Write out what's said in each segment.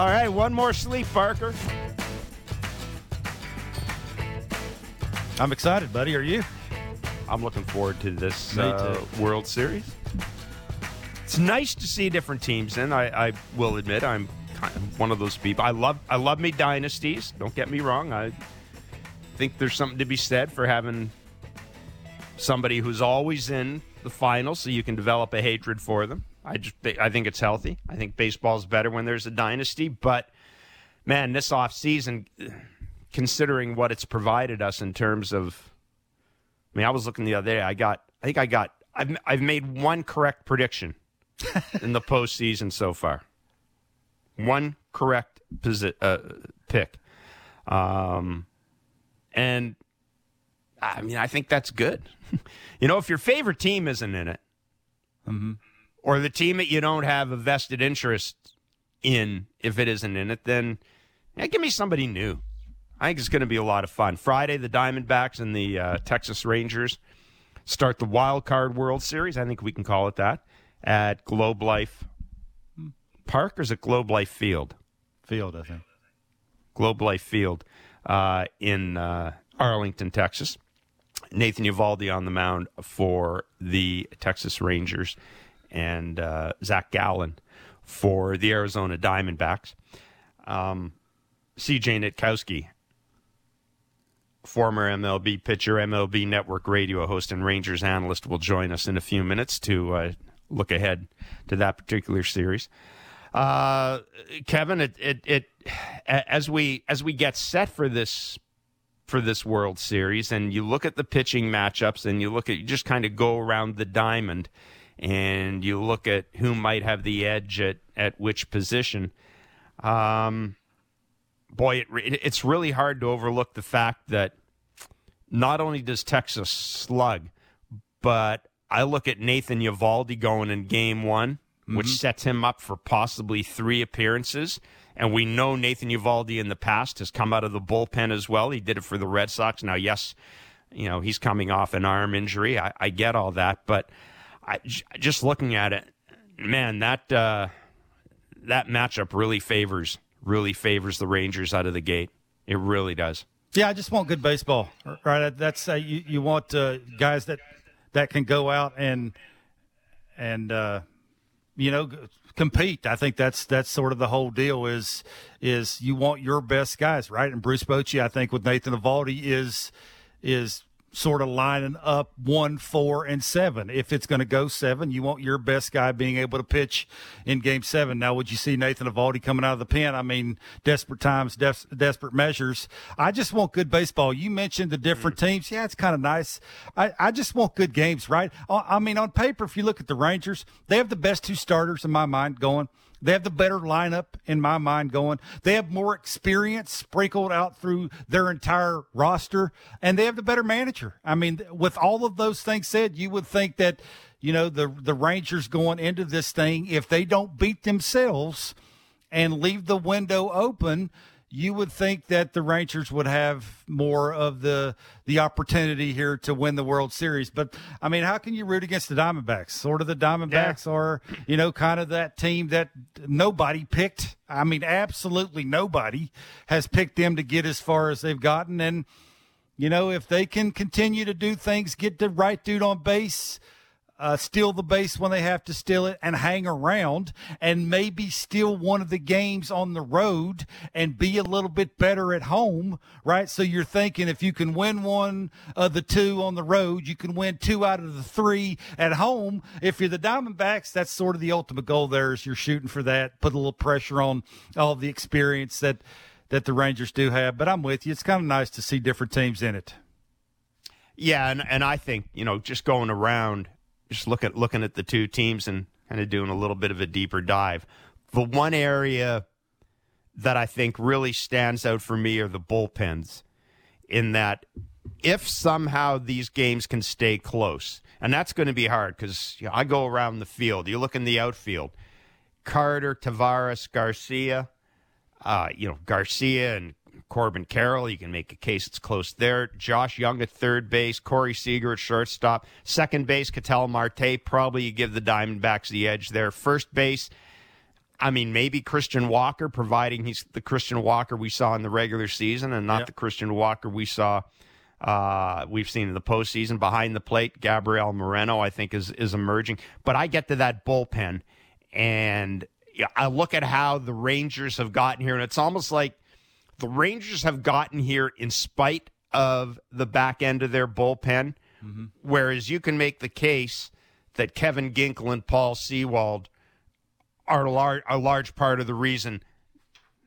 All right, one more sleep, Parker. I'm excited, buddy. Are you? I'm looking forward to this uh. World Series. It's nice to see different teams in. I, I will admit I'm kind of one of those people. I love I love me dynasties. Don't get me wrong. I think there's something to be said for having somebody who's always in the finals, so you can develop a hatred for them. I just I think it's healthy. I think baseball's better when there's a dynasty. But man, this offseason considering what it's provided us in terms of I mean, I was looking the other day. I got, I think I got, I've, I've made one correct prediction in the postseason so far. One correct posi- uh, pick, um, and I mean, I think that's good. you know, if your favorite team isn't in it, or the team that you don't have a vested interest in, if it isn't in it, then yeah, give me somebody new. I think it's going to be a lot of fun. Friday, the Diamondbacks and the uh, Texas Rangers start the Wild Card World Series. I think we can call it that at Globe Life Park or is it Globe Life Field? Field, I think. Globe Life Field uh, in uh, Arlington, Texas. Nathan Eovaldi on the mound for the Texas Rangers and uh, Zach Gallen for the Arizona Diamondbacks. Um, CJ Nitkowski, former MLB pitcher, MLB Network radio host, and Rangers analyst, will join us in a few minutes to uh, look ahead to that particular series. Uh, Kevin, it, it, it as we as we get set for this for this World Series, and you look at the pitching matchups, and you look at you just kind of go around the diamond, and you look at who might have the edge at at which position. Um, boy, it, it, it's really hard to overlook the fact that not only does Texas slug, but I look at Nathan Eovaldi going in Game One, which sets him up for possibly three appearances. And we know Nathan Eovaldi in the past has come out of the bullpen as well. He did it for the Red Sox. Now, yes, you know he's coming off an arm injury. I, I get all that, but I, just looking at it, man, that uh, that matchup really favors really favors the Rangers out of the gate. It really does. Yeah, I just want good baseball, right? That's uh, you. You want uh, guys that that can go out and and uh, you know compete. I think that's that's sort of the whole deal. Is is you want your best guys, right? And Bruce Bochy, I think, with Nathan Eovaldi is is sort of lining up one, four, and seven. If it's going to go seven, you want your best guy being able to pitch in game seven. Now, would you see Nathan Eovaldi coming out of the pen? I mean, desperate times, des- desperate measures. I just want good baseball. You mentioned the different mm-hmm. teams. Yeah, it's kind of nice. I, I just want good games, right? I I mean, on paper, if you look at the Rangers, they have the best two starters in my mind going. They have the better lineup in my mind going. They have more experience sprinkled out through their entire roster, and they have the better manager. I mean, with all of those things said, you would think that, you know, the the Rangers going into this thing, if they don't beat themselves and leave the window open, you would think that the Rangers would have more of the the opportunity here to win the World Series. But I mean, how can you root against the Diamondbacks? Sort of the Diamondbacks are, you know, kind of that team that nobody picked. I mean, absolutely nobody has picked them to get as far as they've gotten. And you know, if they can continue to do things, get the right dude on base, uh, steal the base when they have to steal it and hang around and maybe steal one of the games on the road and be a little bit better at home, right? So you're thinking if you can win one of the two on the road, you can win two out of the three at home. If you're the Diamondbacks, that's sort of the ultimate goal there is you're shooting for that, put a little pressure on all the experience that, that the Rangers do have. But I'm with you. It's kind of nice to see different teams in it. Yeah, and and I think you know just going around, just look at looking at the two teams and kind of doing a little bit of a deeper dive. The one area that I think really stands out for me are the bullpens, in that if somehow these games can stay close, and that's going to be hard because you know, I go around the field. You look in the outfield, Carter, Taveras, Garcia. Uh, you know Garcia and Corbin Carroll. You can make a case it's close there. Josh Jung at third base, Corey Seager at shortstop, second base, Ketel Marte. Probably you give the Diamondbacks the edge there. First base, I mean, maybe Christian Walker, providing he's the Christian Walker we saw in the regular season and not Yep. the Christian Walker we saw uh, we've seen in the postseason. Behind the plate, Gabriel Moreno, I think, is is emerging. But I get to that bullpen, and I look at how the Rangers have gotten here, and it's almost like the Rangers have gotten here in spite of the back end of their bullpen. Mm-hmm. Whereas you can make the case that Kevin Ginkel and Paul Sewald are a large, a large part of the reason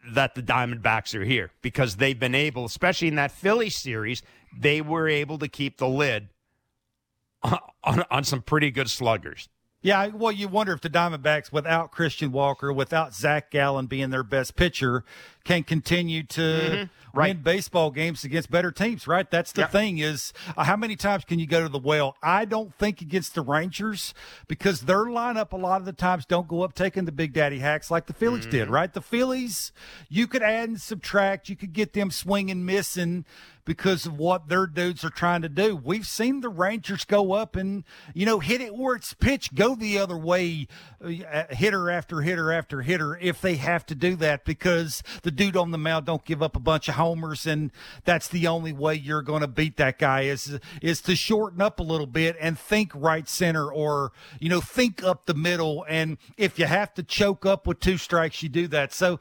that the Diamondbacks are here because they've been able, especially in that Philly series, they were able to keep the lid on, on, on some pretty good sluggers. Yeah, well, you wonder if the Diamondbacks, without Christian Walker, without Zach Gallen being their best pitcher, can continue to Mm-hmm. Right. win baseball games against better teams. Right? That's the Yep. thing. Is uh, how many times can you go to the well? I don't think against the Rangers because their lineup a lot of the times don't go up taking the big daddy hacks like the Phillies did. Mm-hmm. Right? The Phillies, you could add and subtract. You could get them swinging, missing because of what their dudes are trying to do. We've seen the Rangers go up and, you know, hit it where it's pitched, go the other way, uh, hitter after hitter after hitter, if they have to do that because the dude on the mound don't give up a bunch of homers. And that's the only way you're going to beat that guy is, is to shorten up a little bit and think right center or, you know, think up the middle. And if you have to choke up with two strikes, you do that. So,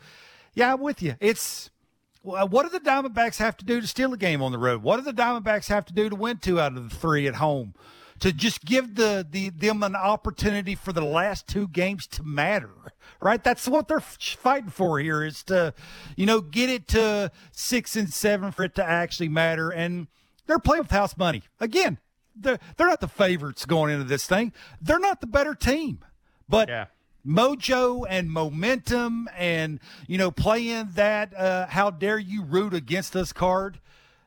yeah, I'm with you. It's, what do the Diamondbacks have to do to steal a game on the road? What do the Diamondbacks have to do to win two out of the three at home? To just give the, the them an opportunity for the last two games to matter, right? That's what they're fighting for here is to, you know, get it to six and seven for it to actually matter. And they're playing with house money again. They're they're not the favorites going into this thing. They're not the better team, but Yeah. Mojo and momentum and you know playing that uh, how dare you root against us card.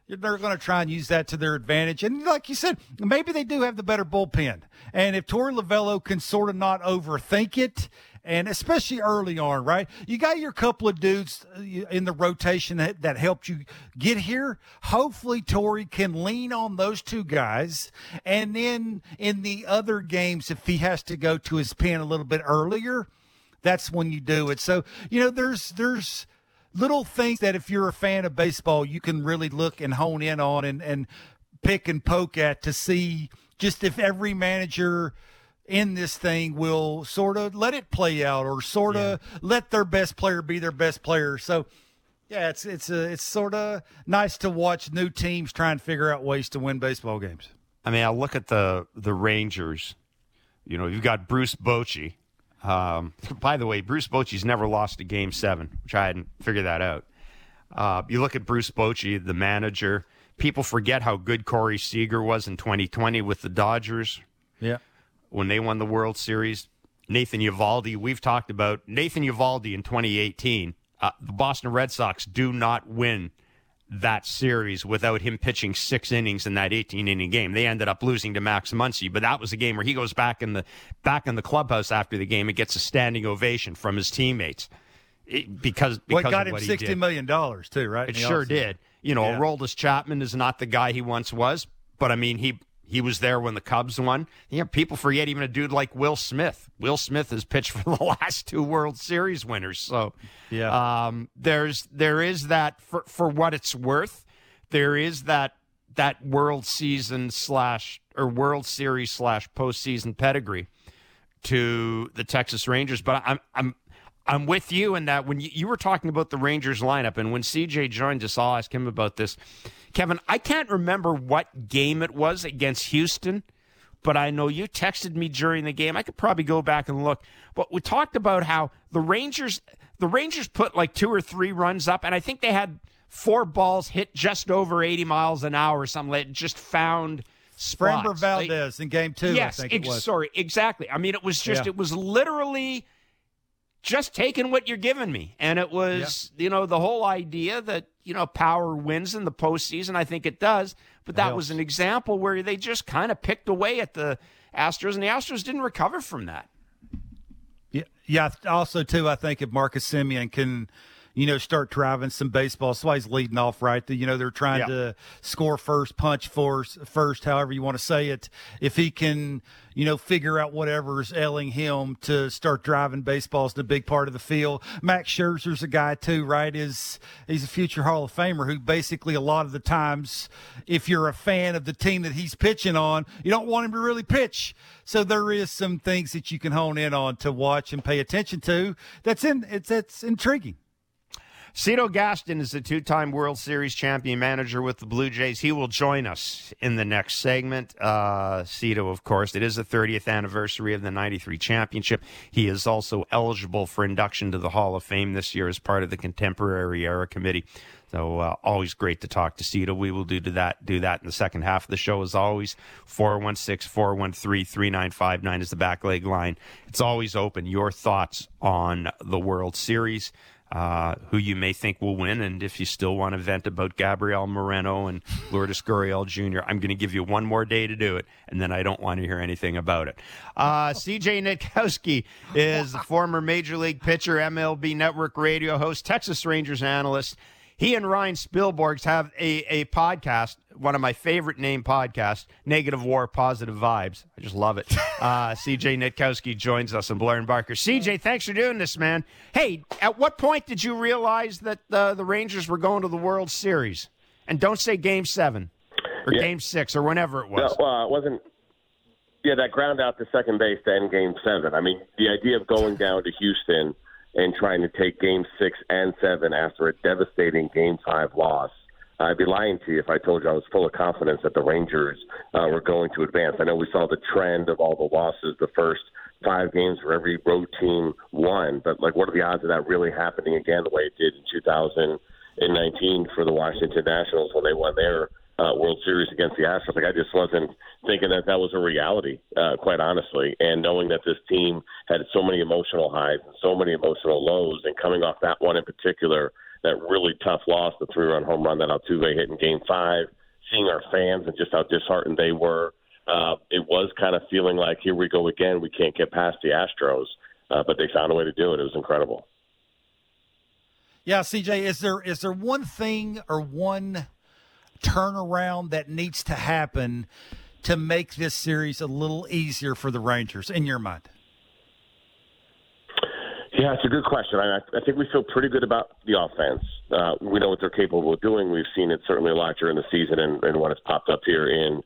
They're going to try and use that to their advantage. And like you said maybe they do have the better bullpen. And if Torey Lovullo can sort of not overthink it and especially early on, right? You got your couple of dudes uh, in the rotation that, that helped you get here. Hopefully, Torey can lean on those two guys. And then in the other games, if he has to go to his pen a little bit earlier, that's when you do it. So, you know, there's, there's, little things that if you're a fan of baseball, you can really look and hone in on and, and pick and poke at to see just if every manager in this thing will sort of let it play out or sort of let their best player be their best player. So yeah, it's it's a, it's sort of nice to watch new teams try and figure out ways to win baseball games. I mean, I look at the the Rangers. You know, you've got Bruce Bochy. Um, by the way, Bruce Bochy's never lost a game seven, which I hadn't figured that out. Uh, you look at Bruce Bochy, the manager. People forget how good Corey Seager was in 2020 with the Dodgers Yeah. When they won the World Series. Nathan Eovaldi, we've talked about Nathan Eovaldi in 2018. Uh, the Boston Red Sox do not win that series without him pitching six innings in that 18 inning game. They ended up losing to Max Muncy, but that was a game where he goes back in the back in the clubhouse after the game and gets a standing ovation from his teammates It- because because What got him sixty million dollars too, right? It sure offseason. did. You know, Yeah. Aroldis Chapman is not the guy he once was, but I mean, he he was there when the Cubs won. You know, people forget even a dude like Will Smith. Will Smith has pitched for the last two World Series winners. So, Yeah. um, there's there is that for for what it's worth. There is that that World Season slash or World Series slash postseason pedigree to the Texas Rangers. But I'm I'm I'm with you in that when you, you were talking about the Rangers lineup and when CJ joined us, I'll ask him about this. Kevin, I can't remember what game it was against Houston, but I know you texted me during the game. I could probably go back and look. But we talked about how the Rangers the Rangers put like two or three runs up, and I think they had four balls hit just over 80 miles an hour or something. Like just found spots. Framber Like- Valdez in game two, yes, I think it ex- sorry, exactly. I mean, it was just, Yeah. it was literally just taking what you're giving me. And it was, you know, the whole idea that, you know, power wins in the postseason. I think it does. But that was an example where they just kind of picked away at the Astros, and the Astros didn't recover from that. Yeah, yeah. Also, too, I think if Marcus Semien can, you know, start driving some baseball. That's why he's leading off, right? The, you know, they're trying Yeah. to score first, punch first, first, however you want to say it. If he can, you know, figure out whatever's ailing him to start driving baseballs to a big part of the field. Max Scherzer's a guy too, right? Is he's a future Hall of Famer who basically a lot of the times, if you're a fan of the team that he's pitching on, you don't want him to really pitch. So there is some things that you can hone in on to watch and pay attention to. That's in it's that's intriguing. Cito Gaston is a two time World Series champion manager with the Blue Jays. He will join us in the next segment. Uh, Cito, of course, it is the 30th anniversary of the 93 championship. He is also eligible for induction to the Hall of Fame this year as part of the Contemporary Era Committee. So uh, always great to talk to Cito. We will do that do that in the second half of the show as always. 416-413-3959 is the back leg line. It's always open. Your thoughts on the World Series uh, who you may think will win. And if you still want to vent about Gabriel Moreno and Lourdes Gurriel Jr., I'm going to give you one more day to do it, and then I don't want to hear anything about it. Uh, CJ Nitkowski is the former Major League pitcher, MLB Network radio host, Texas Rangers analyst. He and Ryan Spilborghs have a, a podcast, one of my favorite name podcasts, Negative War, Positive Vibes. I just love it. Uh, CJ Nitkowski joins us and Blair and Barker. CJ, thanks for doing this, man. Hey, at what point did you realize that uh, the Rangers were going to the World Series? And don't say Game 7 or Yeah. Game 6 or whenever it No, was. well, it wasn't. Yeah, that ground out to second base to end Game Seven. I mean, the idea of going down to Houston and trying to take Game Six and Seven after a devastating Game Five loss. I'd be lying to you if I told you I was full of confidence that the Rangers uh, were going to advance. I know we saw the trend of all the losses the first five games where every road team won, but like, what are the odds of that really happening again the way it did in 2019 for the Washington Nationals when they won their uh, World Series against the Astros. Like I just wasn't thinking that that was a reality, uh, quite honestly. And knowing that this team had so many emotional highs and so many emotional lows, and coming off that one in particular, that really tough loss, the three-run home run that Altuve hit in Game Five, seeing our fans and just how disheartened they were. Uh, it was kind of feeling like here we go again. We can't get past the Astros, uh, but they found a way to do it. It was incredible. Yeah, CJ, is there is there one thing or one turnaround that needs to happen to make this series a little easier for the Rangers in your mind? Yeah, it's a good question. I, I think we feel pretty good about the offense. Uh, we know what they're capable of doing. We've seen it certainly a lot during the season and, and when it's popped up here in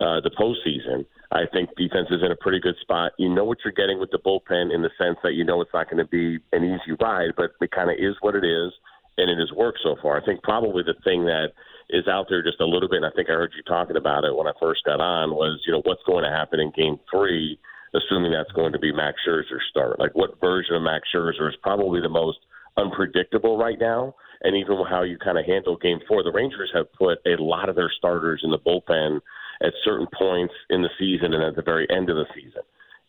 uh, the postseason. I think defense is in a pretty good spot. You know what you're getting with the bullpen in the sense that you know it's not going to be an easy ride, but it kind of is what it is, and it has worked so far. I think probably the thing that is out there just a little bit, and I think I heard you talking about it when I first got on, was you know what's going to happen in Game Three, assuming that's going to be Max Scherzer's start. Like what version of Max Scherzer is probably the most unpredictable right now, and even how you kind of handle Game Four. The Rangers have put a lot of their starters in the bullpen at certain points in the season and at the very end of the season.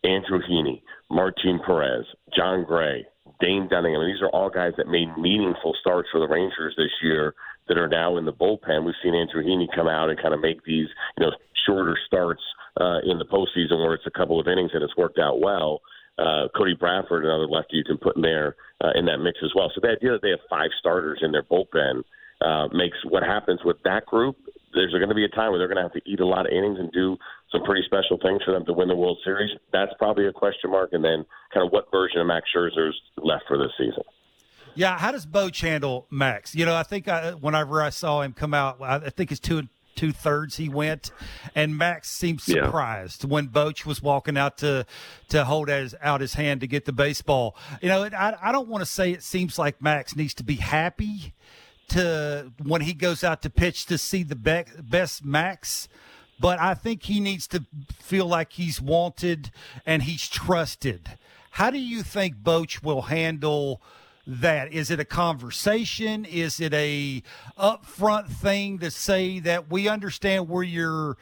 Andrew Heaney, Martin Perez, Jon Gray, Dane Dunning. I mean, these are all guys that made meaningful starts for the Rangers this year that are now in the bullpen. We've seen Andrew Heaney come out and kind of make these, you know, shorter starts uh, in the postseason where it's a couple of innings and it's worked out well. Uh, Cody Bradford, another lefty you can put in there uh, in that mix as well. So the idea that they have five starters in their bullpen uh, makes what happens with that group. There's going to be a time where they're going to have to eat a lot of innings and do some pretty special things for them to win the World Series. That's probably a question mark. And then, kind of, what version of Max Scherzer's left for this season? Yeah, how does Boch handle Max? You know, I think I, whenever I saw him come out, I think it's two two thirds he went, and Max seemed Yeah. surprised when Boch was walking out to to hold his, out his hand to get the baseball. You know, I I don't want to say it seems like Max needs to be happy to when he goes out to pitch to see the be- best Max. But I think he needs to feel like he's wanted and he's trusted. How do you think Boch will handle that? Is it a conversation? Is it a upfront thing to say that we understand where you're,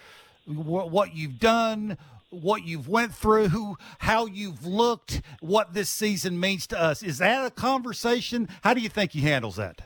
wh- what you've done, what you've went through, who, how you've looked, what this season means to us? Is that a conversation? How do you think he handles that?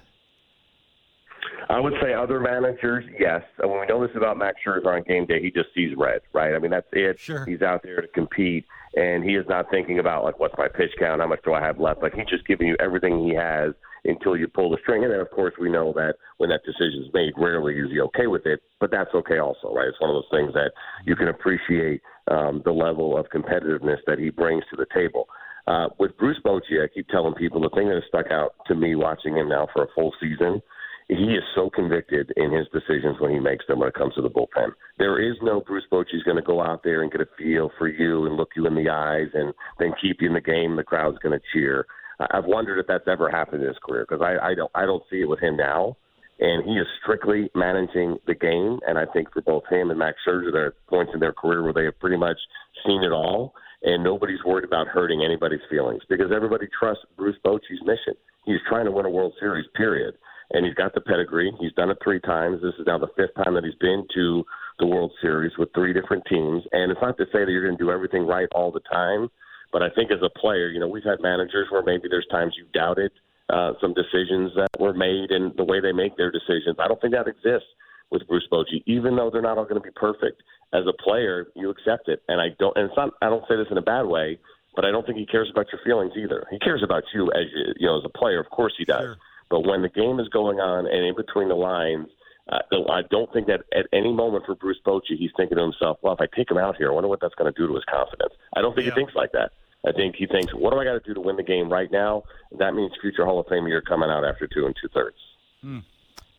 I would say other managers, yes. And when we know this about Max Scherzer on game day, he just sees red, right? I mean, that's it. Sure. He's out there to compete, and he is not thinking about like what's my pitch count, how much do I have left. Like he's just giving you everything he has until you pull the string. And then, of course, we know that when that decision is made, rarely is he okay with it, but that's okay also, right? It's one of those things that you can appreciate um, the level of competitiveness that he brings to the table. Uh, with Bruce Bochy, I keep telling people the thing that has stuck out to me watching him now for a full season – he is so convicted in his decisions when he makes them when it comes to the bullpen. There is no Bruce Bochy's going to go out there and get a feel for you and look you in the eyes and then keep you in the game. The crowd's going to cheer. I've wondered if that's ever happened in his career because I, I don't I don't see it with him now. And he is strictly managing the game. And I think for both him and Max Scherzer, there are points in their career where they have pretty much seen it all, and nobody's worried about hurting anybody's feelings because everybody trusts Bruce Bochy's mission. He's trying to win a World Series, period and he's got the pedigree. He's done it three times. This is now the fifth time that he's been to the World Series with three different teams. And it's not to say that you're going to do everything right all the time, but I think as a player, you know, we've had managers where maybe there's times you doubted uh, some decisions that were made and the way they make their decisions. I don't think that exists with Bruce Bochy, even though they're not all going to be perfect. As a player, you accept it, and I don't. And it's not. I don't say this in a bad way, but I don't think he cares about your feelings either. He cares about you as you, you know, as a player. Of course, he does. Sure. But when the game is going on and in between the lines, uh, I don't think that at any moment for Bruce Bochy, he's thinking to himself, well, if I take him out here, I wonder what that's going to do to his confidence. I don't think yeah. he thinks like that. I think he thinks, what do I got to do to win the game right now? That means future Hall of Fame year coming out after two and two thirds. Hmm.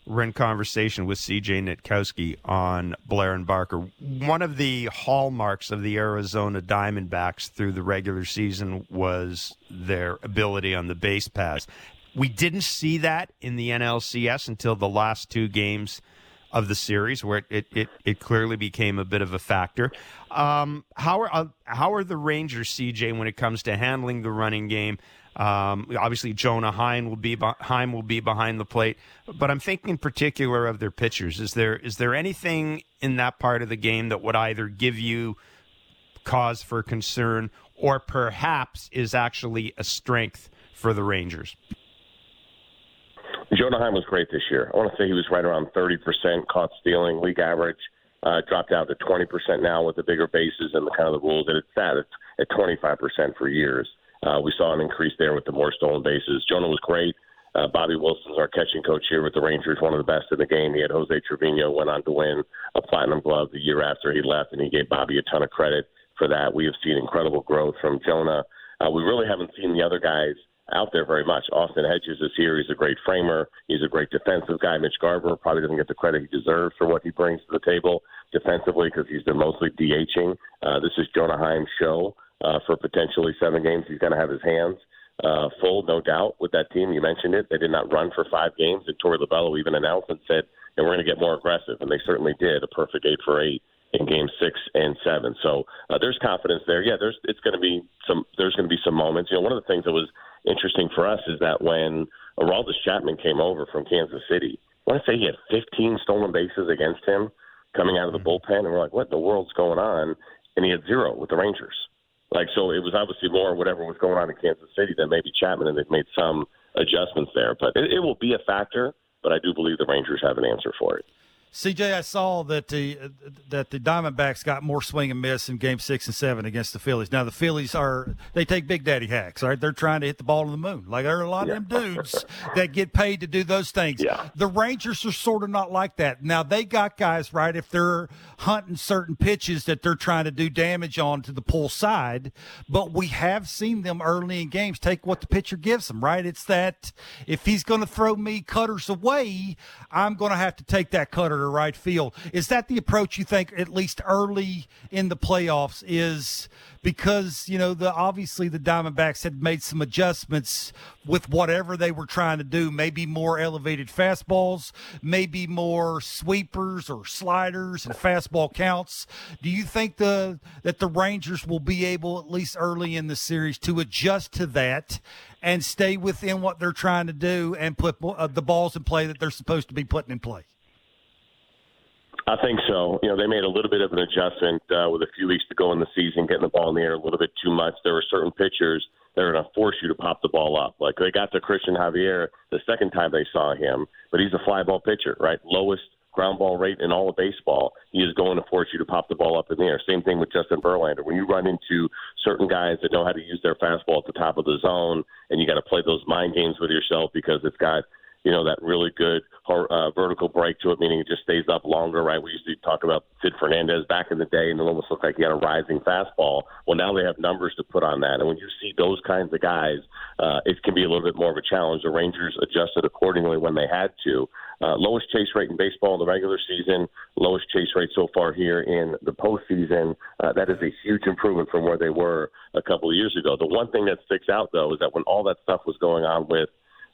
We're in conversation with CJ Nitkowski on Blair and Barker. One of the hallmarks of the Arizona Diamondbacks through the regular season was their ability on the base pass. We didn't see that in the NLCS until the last two games of the series, where it it, it clearly became a bit of a factor. Um, how are uh, how are the Rangers, CJ, when it comes to handling the running game? Um, obviously, Jonah Heim will be Heim will be behind the plate, but I'm thinking in particular of their pitchers. Is there is there anything in that part of the game that would either give you cause for concern, or perhaps is actually a strength for the Rangers? Jonah Heim was great this year. I want to say he was right around 30% caught stealing, league average. Uh, dropped out to 20% now with the bigger bases and the kind of the rules that it's at. It's at 25% for years. Uh, we saw an increase there with the more stolen bases. Jonah was great. Uh, Bobby Wilson's our catching coach here with the Rangers, one of the best in the game. He had Jose Trevino, went on to win a Platinum Glove the year after he left, and he gave Bobby a ton of credit for that. We have seen incredible growth from Jonah. Uh, we really haven't seen the other guys out there very much. Austin Hedges is here. He's a great framer. He's a great defensive guy. Mitch Garver probably doesn't get the credit he deserves for what he brings to the table defensively because he's been mostly DHing. Uh, this is Jonah Heim's show uh, for potentially seven games. He's going to have his hands uh, full, no doubt, with that team. You mentioned it. They did not run for five games, and Torey Lovullo even announced and said, and we're going to get more aggressive, and they certainly did. A perfect eight for eight in game six and seven. So uh, there's confidence there. Yeah, there's it's going to be some there's going to be some moments. You know, one of the things that was interesting for us is that when Aroldis Chapman came over from Kansas City, I want to say he had 15 stolen bases against him coming out of the mm-hmm. bullpen, and we're like, what in the world's going on? And he had zero with the Rangers. Like, so it was obviously more whatever was going on in Kansas City than maybe Chapman, and they've made some adjustments there. But it, it will be a factor, but I do believe the Rangers have an answer for it. CJ, I saw that the uh, that the Diamondbacks got more swing and miss in Game Six and Seven against the Phillies. Now the Phillies are they take Big Daddy hacks, right? They're trying to hit the ball to the moon. Like there are a lot yeah. of them dudes that get paid to do those things. Yeah. The Rangers are sort of not like that. Now they got guys right if they're hunting certain pitches that they're trying to do damage on to the pull side, but we have seen them early in games take what the pitcher gives them. Right? It's that if he's going to throw me cutters away, I'm going to have to take that cutter to right field. Is that the approach you think, at least early in the playoffs, is because, you know, the obviously the Diamondbacks had made some adjustments with whatever they were trying to do, maybe more elevated fastballs, maybe more sweepers or sliders and fastball counts. Do you think the that the Rangers will be able at least early in the series to adjust to that and stay within what they're trying to do and put uh, the balls in play that they're supposed to be putting in play? I think so. You know, they made a little bit of an adjustment uh, with a few weeks to go in the season, getting the ball in the air a little bit too much. There were certain pitchers that are going to force you to pop the ball up. Like they got to Cristian Javier the second time they saw him, but he's a fly ball pitcher, right? Lowest ground ball rate in all of baseball. He is going to force you to pop the ball up in the air. Same thing with Justin Verlander. When you run into certain guys that know how to use their fastball at the top of the zone, and you got to play those mind games with yourself because it's got you know, that really good uh, vertical break to it, meaning it just stays up longer, right? We used to talk about Sid Fernandez back in the day, and it almost looked like he had a rising fastball. Well, now they have numbers to put on that. And when you see those kinds of guys, uh, it can be a little bit more of a challenge. The Rangers adjusted accordingly when they had to. Uh, lowest chase rate in baseball in the regular season, lowest chase rate so far here in the postseason. Uh, that is a huge improvement from where they were a couple of years ago. The one thing that sticks out, though, is that when all that stuff was going on with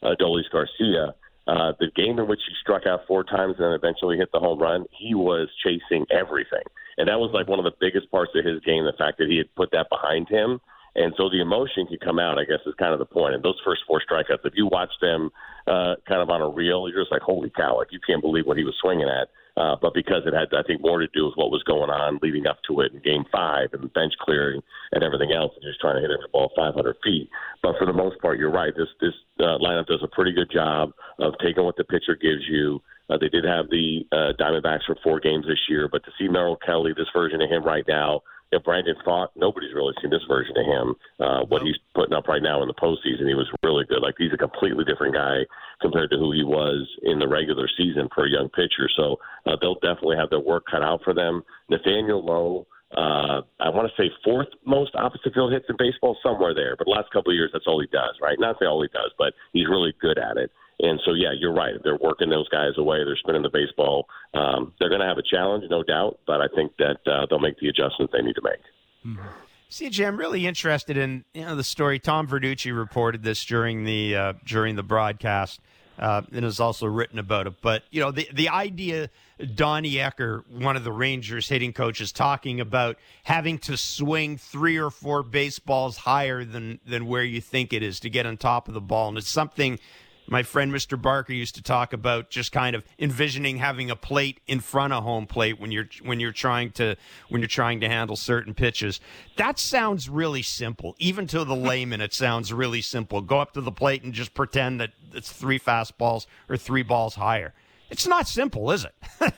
uh, Dolis Garcia, uh, the game in which he struck out four times and then eventually hit the home run, he was chasing everything. And that was like one of the biggest parts of his game, the fact that he had put that behind him. And so the emotion can come out, I guess, is kind of the point. And those first four strikeouts, if you watch them uh, kind of on a reel, you're just like, holy cow, like you can't believe what he was swinging at. Uh, but because it had, I think, more to do with what was going on leading up to it in Game Five and bench clearing and everything else, and just trying to hit every ball 500 feet. But for the most part, you're right. This this uh, lineup does a pretty good job of taking what the pitcher gives you. Uh, they did have the uh, Diamondbacks for four games this year, but to see Merrill Kelly, this version of him right now, you know, Brandon Pfaadt, nobody's really seen this version of him. Uh, what he's putting up right now in the postseason, he was really good. Like he's a completely different guy compared to who he was in the regular season for a young pitcher. So uh, they'll definitely have their work cut out for them. Nathaniel Lowe. Uh, I want to say fourth most opposite field hits in baseball, somewhere there. But the last couple of years, that's all he does, right? Not say all he does, but he's really good at it. And so, yeah, you're right. They're working those guys away. They're spinning the baseball. Um, they're going to have a challenge, no doubt, but I think that uh, they'll make the adjustments they need to make. Mm-hmm. CJ, I'm really interested in you know the story. Tom Verducci reported this during the uh, during the broadcast, uh, and has also written about it. But you know the the idea, Donnie Ecker, one of the Rangers hitting coaches, talking about having to swing three or four baseballs higher than than where you think it is to get on top of the ball, and it's something my friend Mr. Barker used to talk about just kind of envisioning having a plate in front of home plate when you're when you're trying to when you're trying to handle certain pitches. That sounds really simple. Even to the layman it sounds really simple. Go up to the plate and just pretend that it's three fastballs or three balls higher. It's not simple, is it?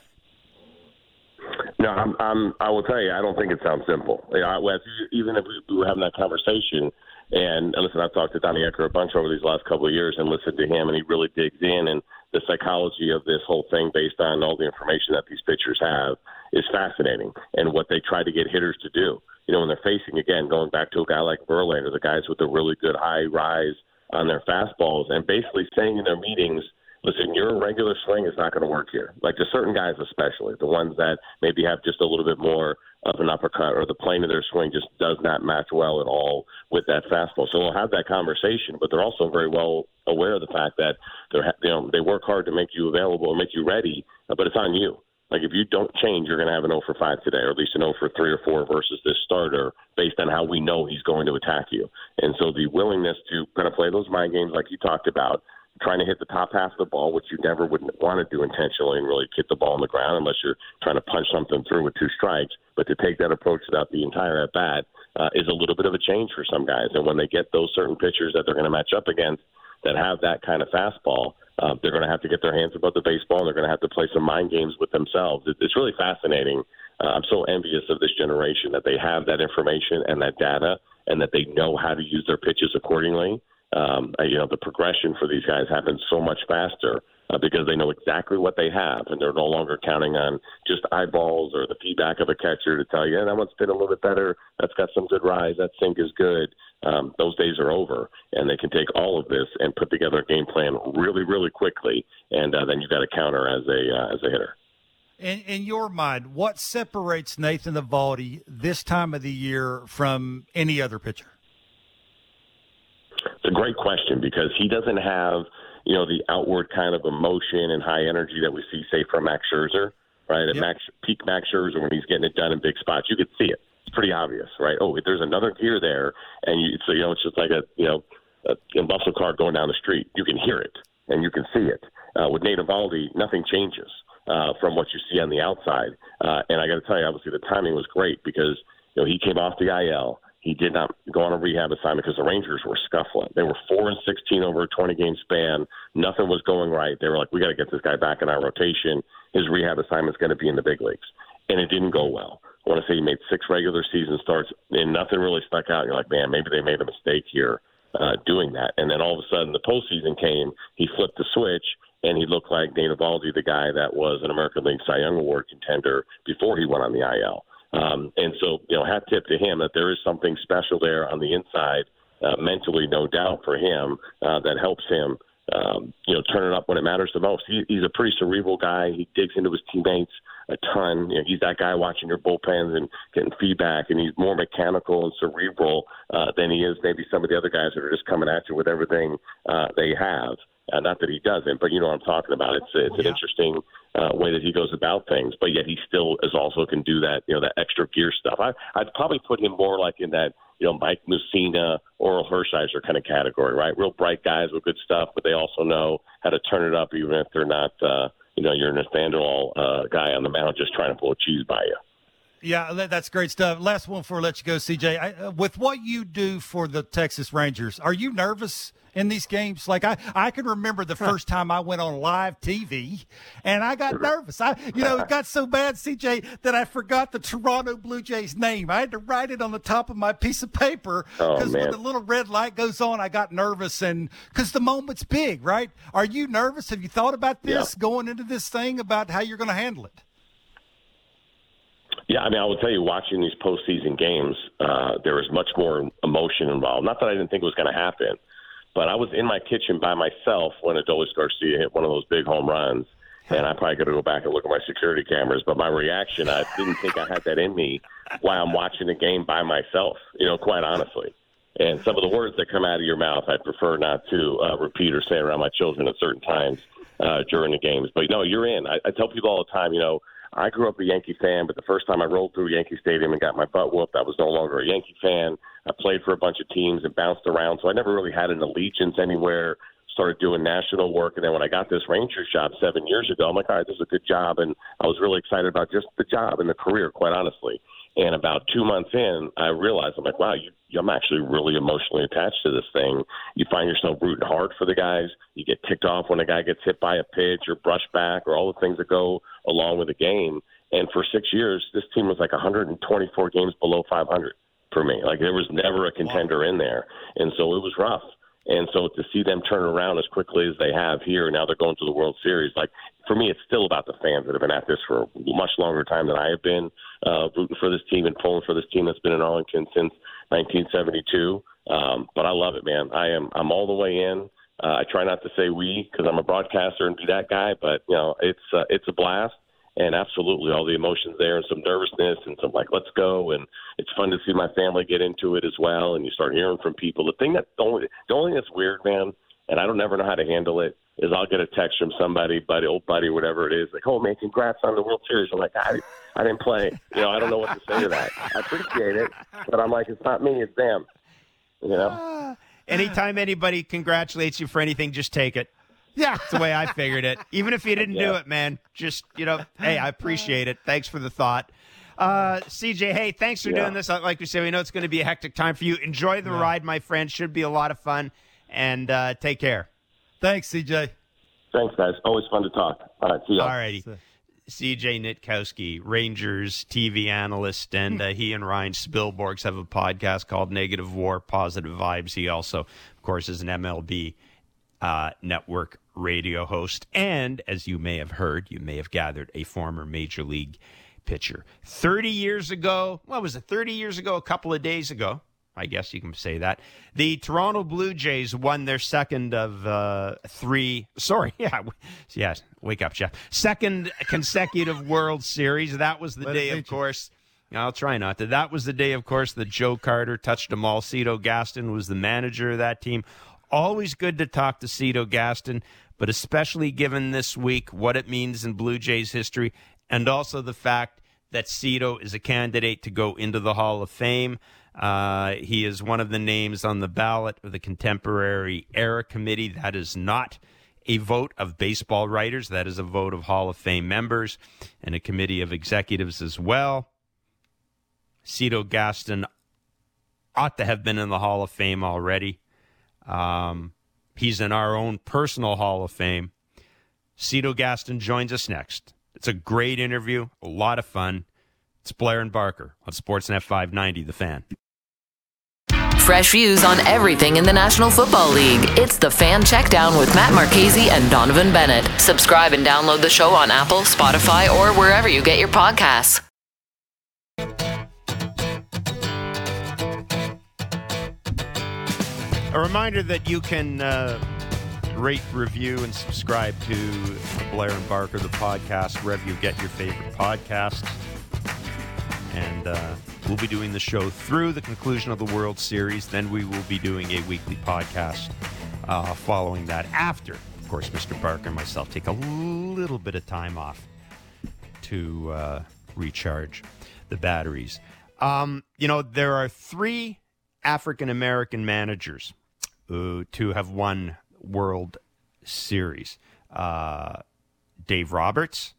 no, I'm, I'm, I will tell you, I don't think it sounds simple. You know, even if we were having that conversation, and, listen, I've talked to Donnie Ecker a bunch over these last couple of years and listened to him, and he really digs in. And the psychology of this whole thing, based on all the information that these pitchers have, is fascinating. And what they try to get hitters to do. You know, when they're facing again, going back to a guy like Verlander, the guys with the really good high rise on their fastballs, and basically saying in their meetings, listen, your regular swing is not going to work here. Like to certain guys, especially the ones that maybe have just a little bit more of an uppercut or the plane of their swing just does not match well at all with that fastball. So we'll have that conversation, but they're also very well aware of the fact that they're you know they work hard to make you available and make you ready, uh, but it's on you. Like if you don't change, you're going to have an 0 for 5 today, or at least an 0 for 3 or 4 versus this starter, based on how we know he's going to attack you. And so the willingness to kind of play those mind games, like you talked about, trying to hit the top half of the ball, which you never would want to do intentionally and really hit the ball on the ground unless you're trying to punch something through with two strikes. But to take that approach without the entire at bat uh, is a little bit of a change for some guys. And when they get those certain pitchers that they're going to match up against that have that kind of fastball, uh, they're going to have to get their hands above the baseball and they're going to have to play some mind games with themselves. It, it's really fascinating. Uh, I'm so envious of this generation that they have that information and that data and that they know how to use their pitches accordingly um, you know, the progression for these guys happens so much faster uh, because they know exactly what they have, and they're no longer counting on just eyeballs or the feedback of a catcher to tell you, yeah, that one's been a little bit better. That's got some good rise. That sink is good. Um, those days are over, and they can take all of this and put together a game plan really, really quickly, and uh, then you've got a counter as a uh, as a hitter. In, in your mind, what separates Nathan Eovaldi this time of the year from any other pitcher? It's a great question because he doesn't have, you know, the outward kind of emotion and high energy that we see, say, from Max Scherzer, right? At yep. Max peak Max Scherzer when he's getting it done in big spots, you could see it. It's pretty obvious, right? Oh, there's another gear there, and you, so you know, it's just like a, you know, a, a muscle car going down the street. You can hear it and you can see it. Uh, with Nate Eovaldi, nothing changes uh, from what you see on the outside. Uh, and I got to tell you, obviously, the timing was great because you know he came off the IL. He did not go on a rehab assignment because the Rangers were scuffling. They were four and sixteen over a twenty game span. Nothing was going right. They were like, "We got to get this guy back in our rotation. His rehab assignment's going to be in the big leagues," and it didn't go well. I want to say he made six regular season starts, and nothing really stuck out. You're like, man, maybe they made a mistake here uh, doing that. And then all of a sudden, the postseason came. He flipped the switch, and he looked like Dana Valdi, the guy that was an American League Cy Young Award contender before he went on the IL. Um, and so, you know, hat tip to him that there is something special there on the inside, uh, mentally, no doubt, for him uh, that helps him, um, you know, turn it up when it matters the most. He, he's a pretty cerebral guy. He digs into his teammates a ton. You know, he's that guy watching your bullpens and getting feedback, and he's more mechanical and cerebral uh, than he is maybe some of the other guys that are just coming at you with everything uh, they have. Uh, not that he doesn't, but you know what I'm talking about. It's it's an interesting uh, way that he goes about things, but yet he still is also can do that you know that extra gear stuff. I I'd probably put him more like in that you know Mike Mussina, Orel Hershiser kind of category, right? Real bright guys with good stuff, but they also know how to turn it up even if they're not uh, you know you're an Nathaniel uh, guy on the mound just trying to pull a cheese by you. Yeah, that's great stuff. Last one before I let you go, CJ. I, uh, with what you do for the Texas Rangers, are you nervous in these games? Like I, I can remember the first time I went on live TV, and I got nervous. I, you know, it got so bad, CJ, that I forgot the Toronto Blue Jays name. I had to write it on the top of my piece of paper because oh, when the little red light goes on, I got nervous, and because the moment's big, right? Are you nervous? Have you thought about this yeah. going into this thing about how you're going to handle it? Yeah, I mean, I will tell you, watching these postseason games, uh, there was much more emotion involved. Not that I didn't think it was going to happen, but I was in my kitchen by myself when Adolis Garcia hit one of those big home runs, and I probably got to go back and look at my security cameras. But my reaction, I didn't think I had that in me while I'm watching the game by myself. You know, quite honestly. And some of the words that come out of your mouth, I prefer not to uh, repeat or say around my children at certain times uh, during the games. But no, you're in. I, I tell people all the time, you know I grew up a Yankee fan, but the first time I rolled through Yankee Stadium and got my butt whooped, I was no longer a Yankee fan. I played for a bunch of teams and bounced around, so I never really had an allegiance anywhere. Started doing national work, and then when I got this Rangers job seven years ago, I'm like, all right, this is a good job, and I was really excited about just the job and the career, quite honestly. And about two months in, I realized I'm like, wow, you, I'm actually really emotionally attached to this thing. You find yourself rooting hard for the guys. You get ticked off when a guy gets hit by a pitch or brushed back or all the things that go along with the game. And for six years, this team was like 124 games below 500 for me. Like there was never a contender in there, and so it was rough. And so to see them turn around as quickly as they have here, now they're going to the World Series. Like for me, it's still about the fans that have been at this for a much longer time than I have been, uh, rooting for this team and pulling for this team that's been in Arlington since 1972. Um, but I love it, man. I am I'm all the way in. Uh, I try not to say we because I'm a broadcaster and be that guy, but you know it's uh, it's a blast and absolutely all the emotions there and some nervousness and some like let's go. And it's fun to see my family get into it as well. And you start hearing from people. The thing that the only the only thing that's weird man and I don't never know how to handle it is I'll get a text from somebody buddy old buddy whatever it is like oh man congrats on the World Series. I'm like I I didn't play. You know I don't know what to say to that. I appreciate it but I'm like it's not me it's them. You know? Uh, anytime anybody congratulates you for anything just take it yeah. That's the way I figured it. Even if you didn't yeah. do it, man, just, you know, hey, I appreciate it. Thanks for the thought. Uh, CJ, hey, thanks for yeah. doing this. Like we said, we know it's going to be a hectic time for you. Enjoy the yeah. ride, my friend. Should be a lot of fun. And uh, take care. Thanks, CJ. Thanks, guys. Always fun to talk. All right, see you. All righty. CJ Nitkowski, Rangers TV analyst, and uh, he and Ryan Spilborghs have a podcast called Negative War, Positive Vibes. He also, of course, is an MLB uh, network radio host, and as you may have heard, you may have gathered, a former major league pitcher. 30 years ago, what was it, 30 years ago, a couple of days ago, I guess you can say that. The Toronto Blue Jays won their second of uh, three. Sorry, yeah, yeah. Wake up, Jeff. Second consecutive World Series. That was the Let day, of course. I'll try not to. That was the day, of course, that Joe Carter touched them all. Cito Gaston was the manager of that team. Always good to talk to Cito Gaston, but especially given this week what it means in Blue Jays history and also the fact that Cito is a candidate to go into the Hall of Fame. Uh, he is one of the names on the ballot of the Contemporary Era Committee. That is not a vote of baseball writers, that is a vote of Hall of Fame members and a committee of executives as well. Cito Gaston ought to have been in the Hall of Fame already. Um, he's in our own personal Hall of Fame. Cito Gaston joins us next. It's a great interview, a lot of fun. It's Blair and Barker on Sportsnet 590, The Fan. Fresh views on everything in the National Football League. It's the Fan Checkdown with Matt Marchese and Donovan Bennett. Subscribe and download the show on Apple, Spotify, or wherever you get your podcasts. A reminder that you can uh, rate, review, and subscribe to Blair and Barker, the podcast, wherever you get your favorite podcasts. And uh, we'll be doing the show through the conclusion of the World Series. Then we will be doing a weekly podcast uh, following that. After, of course, Mr. Barker and myself take a little bit of time off to uh, recharge the batteries. Um, you know, there are three African American managers to have won World Series. Uh, Dave Roberts,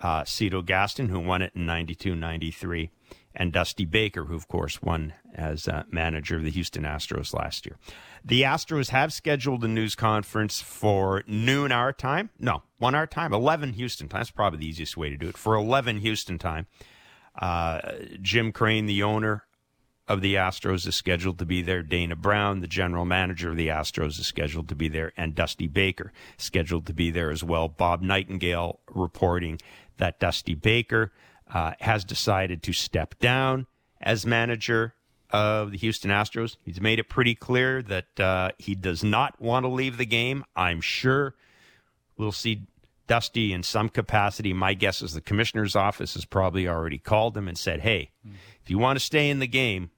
uh, Cito Gaston, who won it in 92 93, and Dusty Baker, who, of course, won as uh, manager of the Houston Astros last year. The Astros have scheduled a news conference for noon our time. No, one hour time, 11 Houston time. That's probably the easiest way to do it. For 11 Houston time. Uh, Jim Crane, the owner of the Astros, is scheduled to be there. Dana Brown, the general manager of the Astros, is scheduled to be there. And Dusty Baker, scheduled to be there as well. Bob Nightingale reporting that Dusty Baker uh, has decided to step down as manager of the Houston Astros. He's made it pretty clear that uh, he does not want to leave the game. I'm sure we'll see Dusty in some capacity. My guess is the commissioner's office has probably already called him and said, hey, if you want to stay in the game,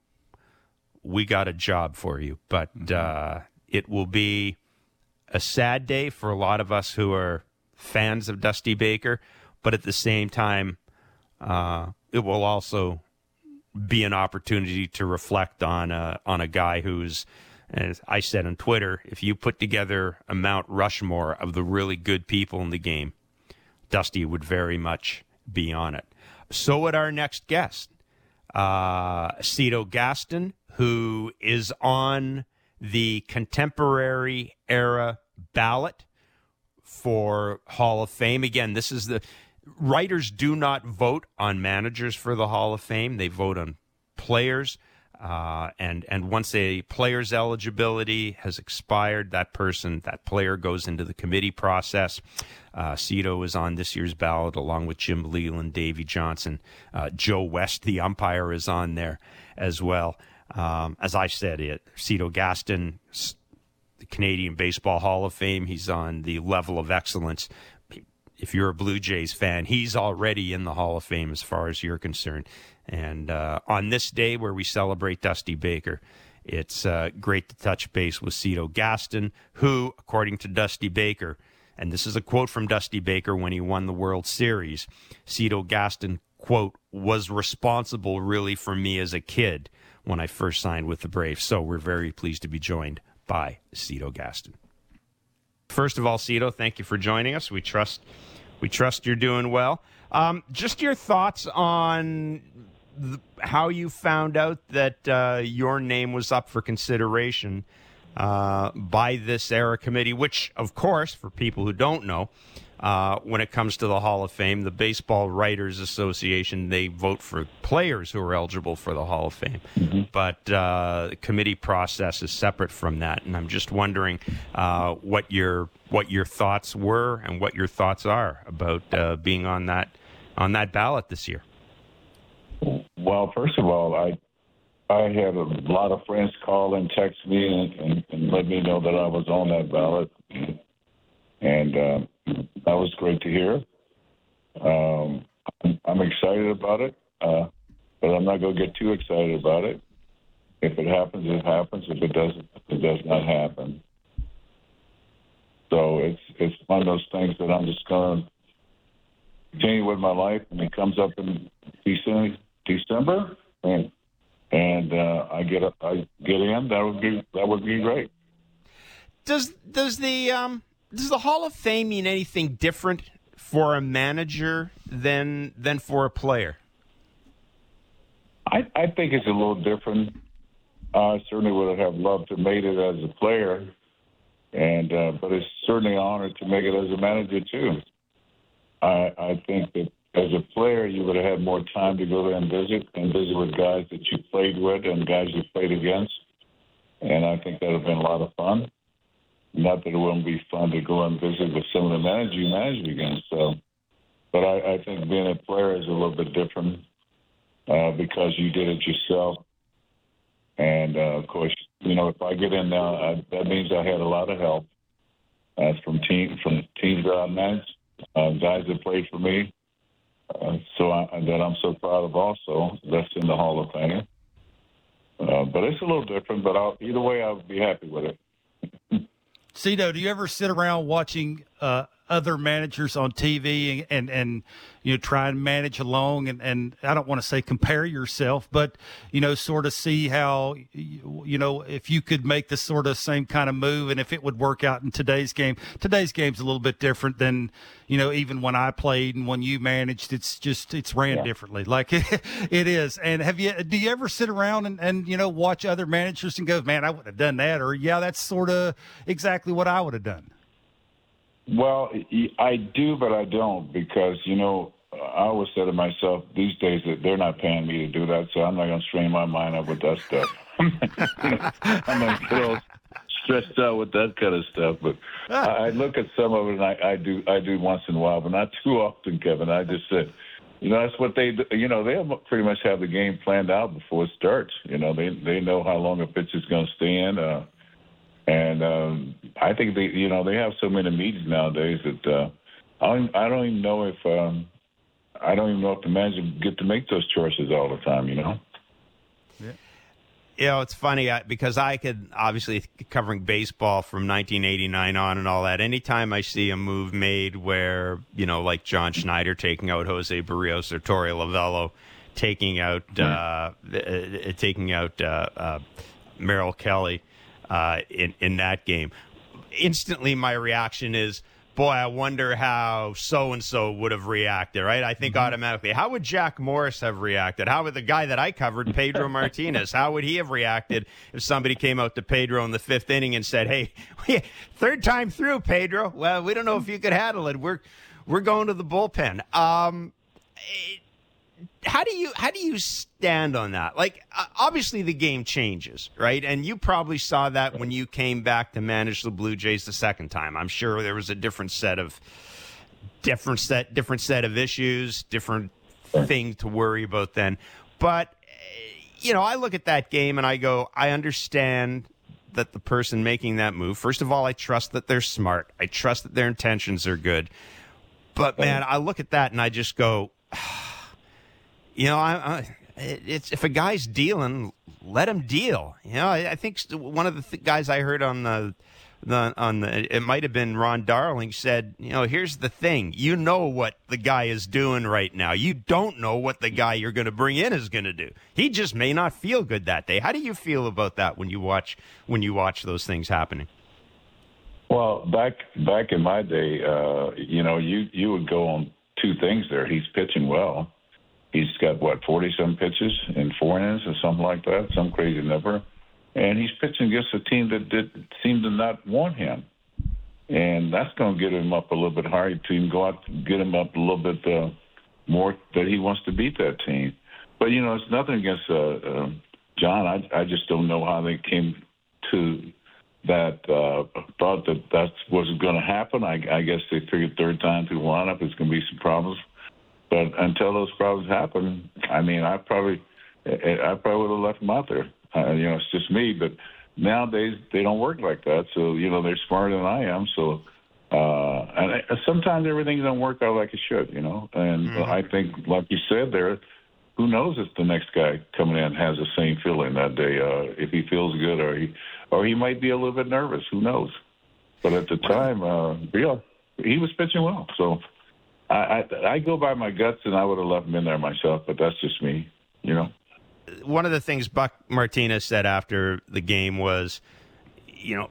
we got a job for you. But uh, it will be a sad day for a lot of us who are fans of Dusty Baker. But at the same time, uh, it will also be an opportunity to reflect on a, on a guy who's, as I said on Twitter, if you put together a Mount Rushmore of the really good people in the game, Dusty would very much be on it. So would our next guest, uh, Cito Gaston, who is on the contemporary era ballot for Hall of Fame. Again, this is the writers do not vote on managers for the Hall of Fame. They vote on players. Uh, and and once a player's eligibility has expired, that person, that player, goes into the committee process. Uh, Cito is on this year's ballot along with Jim Leyland, Davey Johnson, uh, Joe West, the umpire, is on there as well. Um, as I said, it Cito Gaston, the Canadian Baseball Hall of Fame. He's on the level of excellence if you're a Blue Jays fan, he's already in the Hall of Fame as far as you're concerned. And uh, on this day where we celebrate Dusty Baker, it's uh, great to touch base with Cito Gaston, who, according to Dusty Baker, and this is a quote from Dusty Baker when he won the World Series, Cito Gaston, quote, was responsible really for me as a kid when I first signed with the Braves. So we're very pleased to be joined by Cito Gaston. First of all, Cito, thank you for joining us. We trust we trust you're doing well. Um, just your thoughts on the, how you found out that uh, your name was up for consideration uh, by this era committee, which, of course, for people who don't know, uh, when it comes to the Hall of Fame, the Baseball Writers Association, they vote for players who are eligible for the Hall of Fame. Mm-hmm. But uh, the committee process is separate from that. And I'm just wondering uh, what your what your thoughts were and what your thoughts are about uh, being on that on that ballot this year. Well, first of all, I I had a lot of friends call and text me and, and, and let me know that I was on that ballot and uh, that was great to hear. Um, I'm I'm, excited about it, uh, but I'm not going to get too excited about it. If it happens, it happens. If it doesn't, it does not happen. So it's it's one of those things that I'm just going to continue with my life, and it comes up in December, December, and and uh, I get a, I get in. That would be that would be great. Does does the um does the Hall of Fame mean anything different for a manager than than for a player? I, I think it's a little different. I certainly would have loved to made it as a player, and uh, but it's certainly an honor to make it as a manager too. I, I think that as a player, you would have had more time to go there and visit and visit with guys that you played with and guys you played against. And I think that would have been a lot of fun. Not that it wouldn't be fun to go and visit with some of the managers you managed against. So, but I, I think being a player is a little bit different uh, because you did it yourself. And uh, of course, you know, if I get in now, I, that means I had a lot of help uh, from team from teams that I managed, uh, guys that played for me. Uh, so I, that I'm so proud of. Also, that's in the Hall of Fame. Uh, but it's a little different. But I'll, either way, I'll be happy with it. Cito, do you ever sit around watching uh, other managers on TV and, and, and you know try and manage along and, and I don't want to say compare yourself, but you know sort of see how you know if you could make the sort of same kind of move and if it would work out in today's game. Today's game's a little bit different than you know even when I played and when you managed. It's just it's ran yeah. differently, like it, it is. And have you do you ever sit around and, and you know watch other managers and go, man, I would have done that, or yeah, that's sort of exactly what I would have done. Well, I do, but I don't because you know I always say to myself these days that they're not paying me to do that, so I'm not going to strain my mind up with that stuff. I'm get all stressed out with that kind of stuff. But I, look at some of it, and I, I do I do once in a while, but not too often, Kevin. I just said. You know that's what they do. You know they pretty much have the game planned out before it starts. You know they they know how long a pitch is going to stay in. Uh, and um, I think they, you know, they have so many meetings nowadays that uh, I don't, I don't even know if um, I don't even know if the manager get to make those choices all the time. You know. Yeah. You know, it's funny because I could obviously covering baseball from 1989 on and all that. Anytime I see a move made where you know, like John Schneider taking out Jose Berrios or Torey Lovullo taking out mm-hmm. uh, uh, taking out uh, uh Merrill Kelly uh, in in that game. Instantly, my reaction is, "Boy, I wonder how so and so would have reacted." Right? I think mm-hmm. automatically, how would Jack Morris have reacted? How would the guy that I covered, Pedro Martinez, how would he have reacted if somebody came out to Pedro in the fifth inning and said, "Hey, third time through, Pedro. Well, we don't know if you could handle it. We're we're going to the bullpen." Um, it, how do you how do you stand on that? Like uh, obviously the game changes, right? And you probably saw that when you came back to manage the Blue Jays the second time. I'm sure there was a different set of different set different set of issues, different thing to worry about then. But eh, you know, I look at that game and I go, I understand that the person making that move. First of all, I trust that they're smart. I trust that their intentions are good. But man, I look at that and I just go you know, I, I, it's if a guy's dealing, let him deal. You know, I, I think one of the th- guys I heard on the, the on the it might have been Ron Darling said, you know, here's the thing: you know what the guy is doing right now. You don't know what the guy you're going to bring in is going to do. He just may not feel good that day. How do you feel about that when you watch when you watch those things happening? Well, back back in my day, uh, you know, you you would go on two things there. He's pitching well He's got what forty some pitches in four innings or something like that, some crazy number, and he's pitching against a team that did seem to not want him, and that's going to get him up a little bit higher even go out get him up a little bit uh, more that he wants to beat that team. But you know, it's nothing against uh, uh, John. I I just don't know how they came to that uh, thought that that was going to happen. I, I guess they figured third time through lineup is going to be some problems but until those problems happen, I mean, I probably, I probably would have left them out there. Uh, you know, it's just me. But nowadays they don't work like that. So you know, they're smarter than I am. So uh, and I, sometimes everything doesn't work out like it should. You know, and mm-hmm. I think, like you said there, who knows if the next guy coming in has the same feeling that day? Uh, if he feels good, or he, or he might be a little bit nervous. Who knows? But at the time, uh, yeah, he was pitching well. So I, I, I go by my guts, and I would have left him in there myself, but that's just me, you know. One of the things Buck Martinez said after the game was, you know,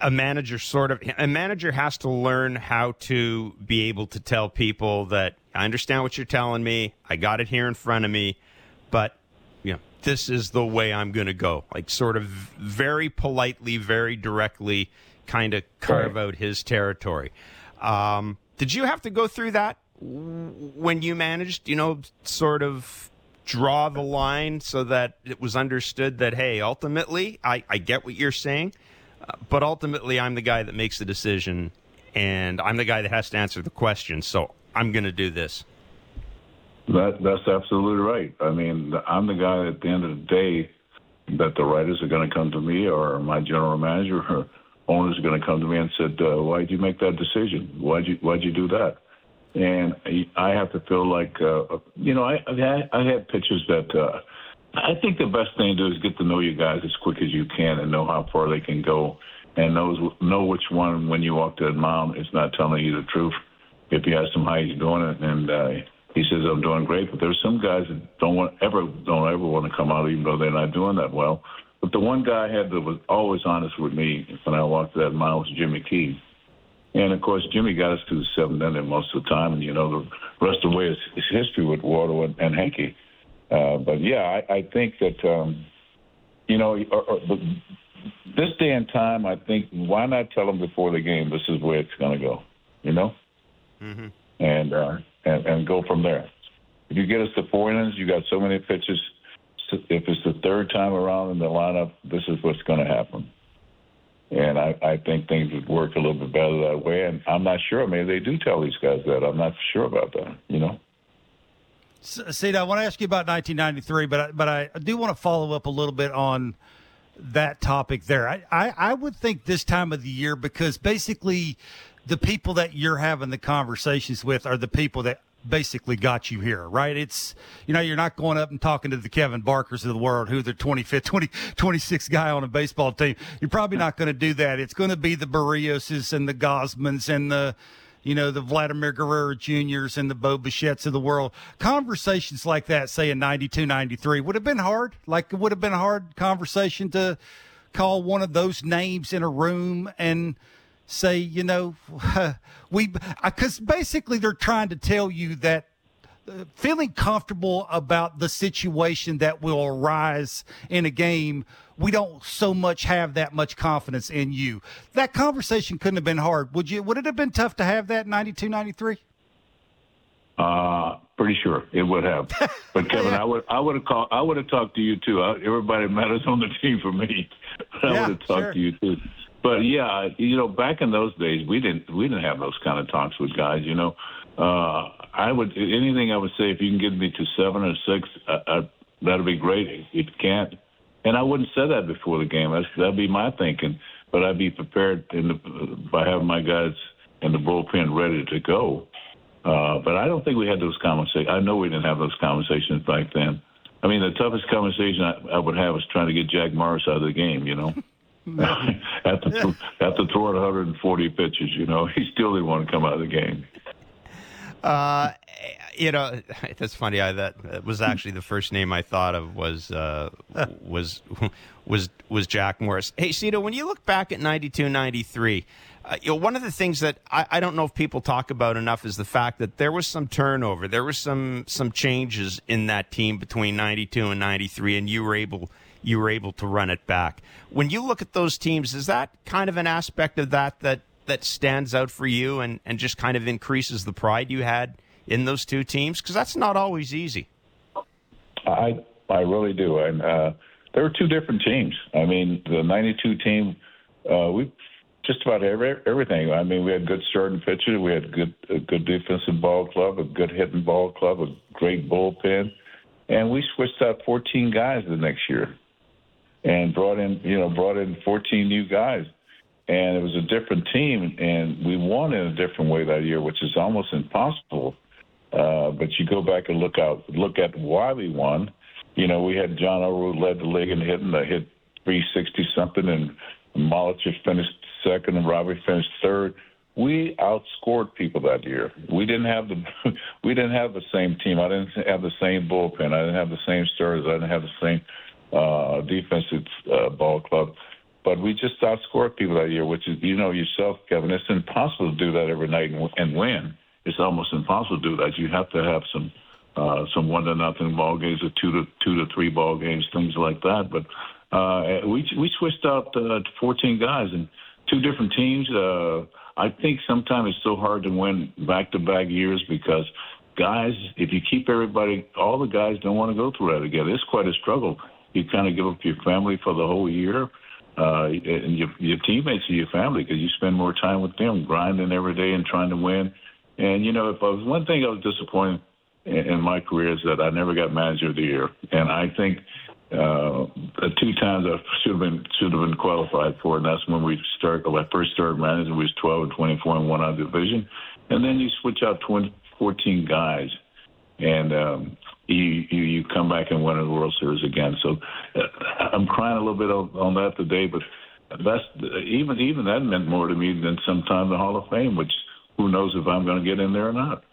a manager sort of a manager has to learn how to be able to tell people that I understand what you're telling me. I got it here in front of me, but you know, this is the way I'm going to go. Like sort of very politely, very directly kind of carve right. out his territory. Um, did you have to go through that when you managed, you know, sort of draw the line so that it was understood that, hey, ultimately, I, I get what you're saying, uh, but ultimately, I'm the guy that makes the decision and I'm the guy that has to answer the question. So I'm going to do this. That, that's absolutely right. I mean, I'm the guy at the end of the day that the writers are going to come to me or my general manager owners are going to come to me and said, uh, "Why'd you make that decision? Why'd you Why'd you do that?" And I have to feel like, uh, you know, I I had pitches that uh, I think the best thing to do is get to know you guys as quick as you can and know how far they can go, and knows know which one when you walk to the mound is not telling you the truth. If you ask him how he's doing it, and uh, he says I'm doing great, but there's some guys that don't want ever don't ever want to come out even though they're not doing that well. But the one guy I had that was always honest with me when I walked that mile was Jimmy Key. And of course, Jimmy got us to the seventh inning most of the time, and you know the rest of the way is, is history with Waldo and, and Hanky. Uh, but yeah, I, I think that um, you know or, or, this day and time, I think why not tell them before the game this is where it's going to go, you know, mm-hmm. and, uh, and and go from there. If you get us to four innings, you got so many pitches if it's the third time around in the lineup, this is what's going to happen. And I, I think things would work a little bit better that way. And I'm not sure. Maybe they do tell these guys that. I'm not sure about that. You know. See, I want to ask you about 1993, but I, but I do want to follow up a little bit on that topic there. I, I, I would think this time of the year because basically the people that you're having the conversations with are the people that basically got you here, right? It's, you know, you're not going up and talking to the Kevin Barkers of the world, who the 25th, 20, 26th guy on a baseball team. You're probably not going to do that. It's going to be the Berrioses and the Gausmans and the, you know, the Vladimir Guerrero Juniors and the Bo Bichettes of the world. Conversations like that, say in 92, 93, would have been hard. Like, it would have been a hard conversation to call one of those names in a room and, say, you know, we, because basically they're trying to tell you that uh, feeling comfortable about the situation that will arise in a game, we don't so much have that much confidence in you. That conversation couldn't have been hard. Would you? Would it have been tough to have that in 92, 93? Uh, pretty sure it would have. But Kevin, yeah. I would I would have called I would have talked to you too. Everybody matters on the team for me. I yeah, would have talked sure. to you too. But yeah, you know, back in those days, we didn't we didn't have those kind of talks with guys. You know, uh, I would anything I would say if you can get me to seven or six, uh, uh, that'd be great. If you can't, and I wouldn't say that before the game. That's, that'd be my thinking. But I'd be prepared in the, by having my guys in the bullpen ready to go. Uh, but I don't think we had those conversations. I know we didn't have those conversations back then. I mean, the toughest conversation I, I would have was trying to get Jack Morris out of the game. You know. after after throwing 140 pitches, you know, he still didn't want to come out of the game. Uh, you know, that's funny. I, that was actually the first name I thought of was uh, was was was Jack Morris. Hey, Cito, when you look back at 92, 93, uh, you know, one of the things that I, I don't know if people talk about enough is the fact that there was some turnover, there was some some changes in that team between 92 and 93, and you were able you were able to run it back. When you look at those teams, is that kind of an aspect of that that that stands out for you and, and just kind of increases the pride you had in those two teams? Because that's not always easy. I I really do, and uh, there were two different teams. I mean, the '92 team, uh, we just about every, everything. I mean, we had good starting pitchers, we had good a good defensive ball club, a good hitting ball club, a great bullpen, and we switched out 14 guys the next year and brought in, you know, brought in 14 new guys. And it was a different team, and we won in a different way that year, which is almost impossible. Uh, but you go back and look out, look at why we won. You know, we had John Olerud led the league in hitting, I hit 360 something, and Molitor finished second, and Robbie finished third. We outscored people that year. We didn't have the we didn't have the same team. I didn't have the same bullpen. I didn't have the same starters. I didn't have the same uh, defensive uh, ball club. But we just outscored people that year, which is, you know yourself, Kevin, it's impossible to do that every night and, and win. It's almost impossible to do that. You have to have some uh, some one to nothing ball games or two to two to three ball games, things like that. But uh, we we switched out uh, 14 guys and two different teams. Uh, I think sometimes it's so hard to win back to back years because guys, if you keep everybody, all the guys don't want to go through that again. It's quite a struggle. You kind of give up your family for the whole year, uh, and your, your teammates are your family because you spend more time with them, grinding every day and trying to win. And you know, if I was one thing I was disappointed in, in my career is that I never got manager of the year, and I think uh, two times I should have been should have been qualified for, and that's when we start. When I first started managing, we was 12 and 24 and won our division, and then you switch out 20, 14 guys, and um, you, you you come back and win the World Series again. So uh, I'm crying a little bit on, on that today, but that's even even that meant more to me than sometime the Hall of Fame, which who knows if I'm going to get in there or not.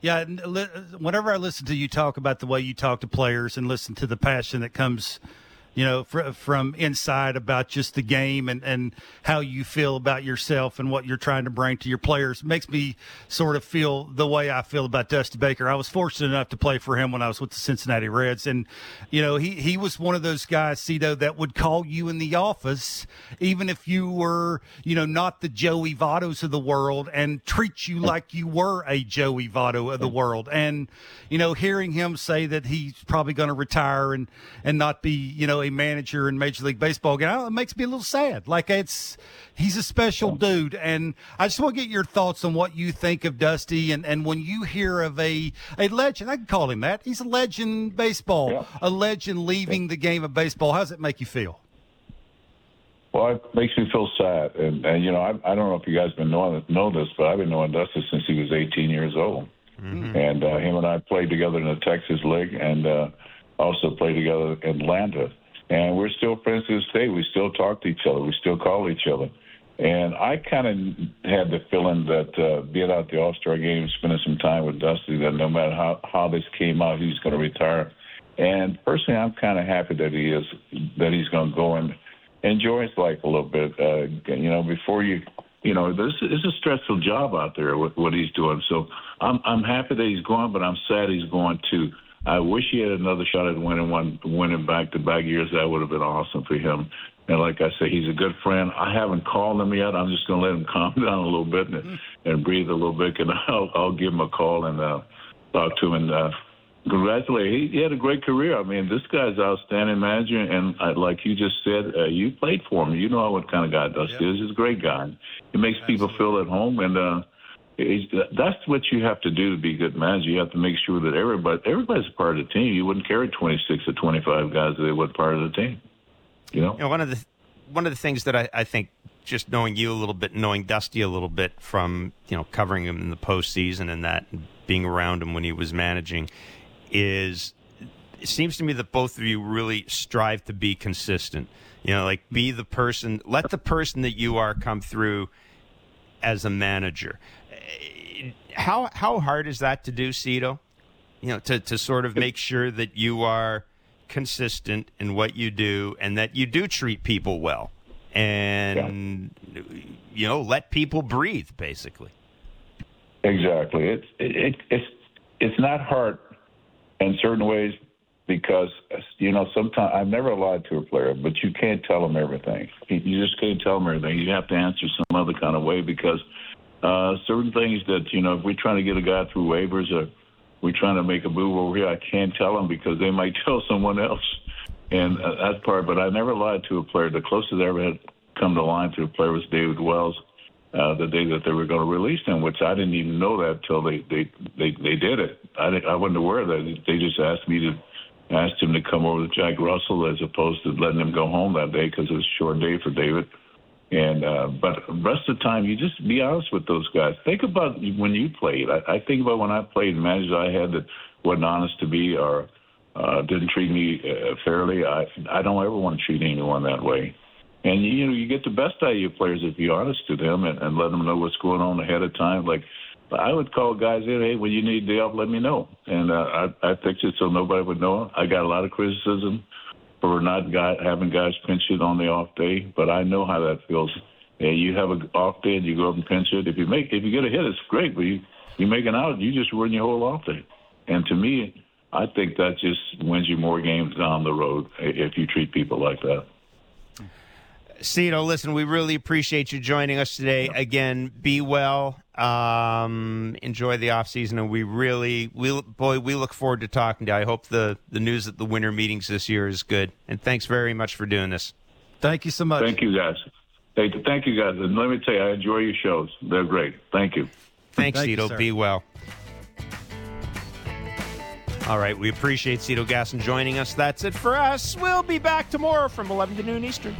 Yeah, whenever I listen to you talk about the way you talk to players and listen to the passion that comes you know, fr- from inside about just the game and, and how you feel about yourself and what you're trying to bring to your players. Makes me sort of feel the way I feel about Dusty Baker. I was fortunate enough to play for him when I was with the Cincinnati Reds. And, you know, he, he was one of those guys, Cito, that would call you in the office, even if you were, you know, not the Joey Vottos of the world and treat you like you were a Joey Votto of the world. And, you know, hearing him say that he's probably going to retire and, and not be, you know, a manager in Major League Baseball again. It makes me a little sad. Like it's he's a special dude, and I just want to get your thoughts on what you think of Dusty, and, and when you hear of a a legend, I can call him that. He's a legend in baseball, yeah. a legend leaving the game of baseball. How does it make you feel? Well, it makes me feel sad, and, and you know, I, I don't know if you guys been knowing know this, but I've been knowing Dusty since he was 18 years old, mm-hmm. and uh, him and I played together in the Texas League, and uh, also played together in Atlanta and we're still friends to this day. We still talk to each other. We still call each other. And I kind of had the feeling that uh, being out the All Star game, spending some time with Dusty, that no matter how how this came out, he's going to retire. And personally, I'm kind of happy that he is that he's going to go and enjoy his life a little bit. Uh, you know, before you, you know, this is a stressful job out there with what he's doing. So I'm I'm happy that he's going, but I'm sad he's going too. I wish he had another shot at winning one, winning back to back years. That would have been awesome for him. And like I say, he's a good friend. I haven't called him yet. I'm just going to let him calm down a little bit and, mm. and breathe a little bit, and I'll, I'll give him a call and uh, talk to him and uh, congratulate. He, he had a great career. I mean, this guy's an outstanding manager, and uh, like you just said, uh, you played for him. You know what kind of guy Dusty yep. is. He's a great guy. He makes Absolutely. people feel at home, and uh, that's what you have to do to be a good manager. You have to make sure that everybody everybody's a part of the team. You wouldn't carry 26 or 25 guys if they weren't part of the team. You know, you know one of the one of the things that I, I think just knowing you a little bit, knowing Dusty a little bit from you know covering him in the postseason and that being around him when he was managing, is it seems to me that both of you really strive to be consistent. You know, like be the person, let the person that you are come through as a manager how how hard is that to do, Cito? You know, to to sort of make sure that you are consistent in what you do and that you do treat people well and yeah. you know let people breathe basically exactly it's it, it, it's it's not hard in certain ways because you know sometimes I've never lied to a player, but you can't tell them everything. You just can't tell them everything. You have to answer some other kind of way because uh, certain things that you know, if we're trying to get a guy through waivers or we're trying to make a move over here, I can't tell them because they might tell someone else, and uh, that part. But I never lied to a player. The closest I ever had come to lying to a player was David Wells. Uh, the day that they were going to release him, which I didn't even know that till they they they, they did it. I didn't, I wasn't aware of that. They just asked me to asked him to come over to Jack Russell as opposed to letting him go home that day because it was a short day for David. And uh, but rest of the time, you just be honest with those guys. Think about when you played. I, I think about when I played managers I had that wasn't honest to be or uh, didn't treat me uh, fairly. I I don't ever want to treat anyone that way. And you know, you get the best out of your players if you're honest to them and, and let them know what's going on ahead of time. Like I would call guys in, hey, when you need day off, let me know, and uh, I I fixed it so nobody would know. I got a lot of criticism for not guy, having guys pinch it on the off day, but I know how that feels. Yeah, you have an off day and you go up and pinch it. If you make if you get a hit, it's great, but you you make an out, you just ruin your whole off day. And to me, I think that just wins you more games down the road if you treat people like that. Cito, listen, we really appreciate you joining us today. Again, be well. Um, enjoy the off season, and we really, we boy, we look forward to talking to you. I hope the the news at the winter meetings this year is good. And thanks very much for doing this. Thank you so much. Thank you, guys. Hey, thank you, guys. And let me tell you, I enjoy your shows. They're great. Thank you. Thanks, Thank Cito. sir. Be well. All right, we appreciate Cito Gaston joining us. That's it for us. We'll be back tomorrow from 11 to noon Eastern.